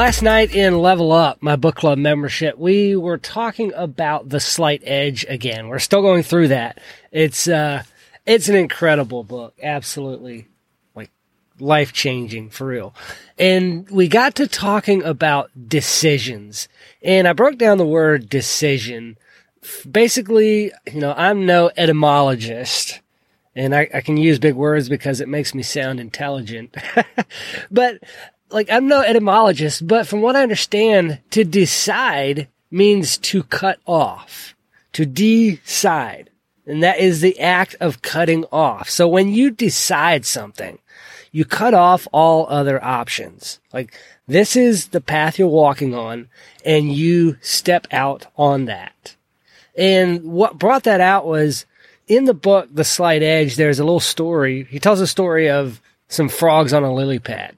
Last night in Level Up, my book club membership, we were talking about The Slight Edge again. We're still going through that. It's, uh, it's an incredible book. Absolutely. Like life changing for real. And we got to talking about decisions and I broke down the word decision. Basically, you know, I'm no etymologist and I, I, can use big words because it makes me sound intelligent. but like I'm no etymologist, but from what I understand, to decide means to cut off, to decide. And that is the act of cutting off. So when you decide something, you cut off all other options. Like this is the path you're walking on and you step out on that. And what brought that out was in the book, The Slight Edge, there's a little story. He tells a story of some frogs on a lily pad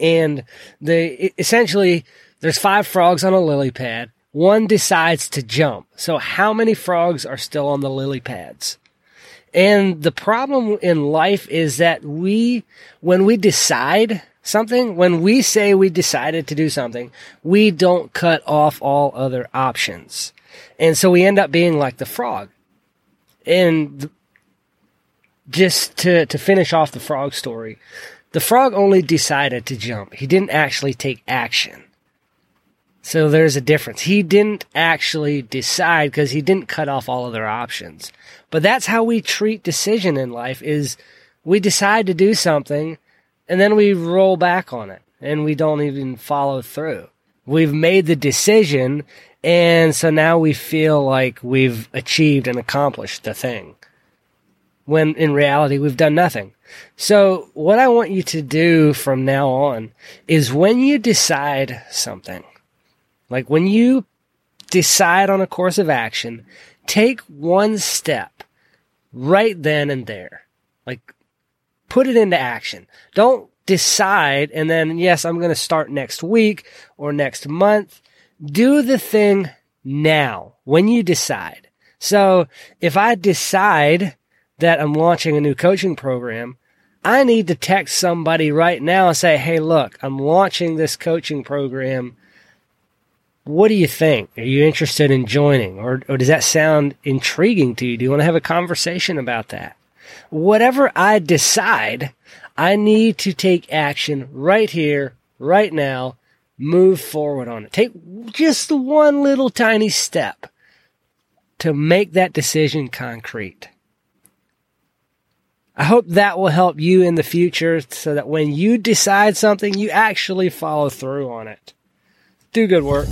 and they essentially there's five frogs on a lily pad. One decides to jump. So how many frogs are still on the lily pads? And the problem in life is that we, when we decide something, when we say we decided to do something, we don't cut off all other options. And so we end up being like the frog. And just to, to finish off the frog story, the frog only decided to jump. He didn't actually take action. So there's a difference. He didn't actually decide because he didn't cut off all other options. But that's how we treat decision in life is we decide to do something and then we roll back on it and we don't even follow through. We've made the decision and so now we feel like we've achieved and accomplished the thing. When in reality we've done nothing. So what I want you to do from now on is when you decide something, like when you decide on a course of action, take one step right then and there. Like put it into action. Don't decide and then, yes, I'm going to start next week or next month. Do the thing now when you decide. So if I decide that I'm launching a new coaching program, I need to text somebody right now and say, Hey, look, I'm launching this coaching program. What do you think? Are you interested in joining? Or, or does that sound intriguing to you? Do you want to have a conversation about that? Whatever I decide, I need to take action right here, right now, move forward on it. Take just one little tiny step to make that decision concrete. I hope that will help you in the future so that when you decide something, you actually follow through on it. Do good work.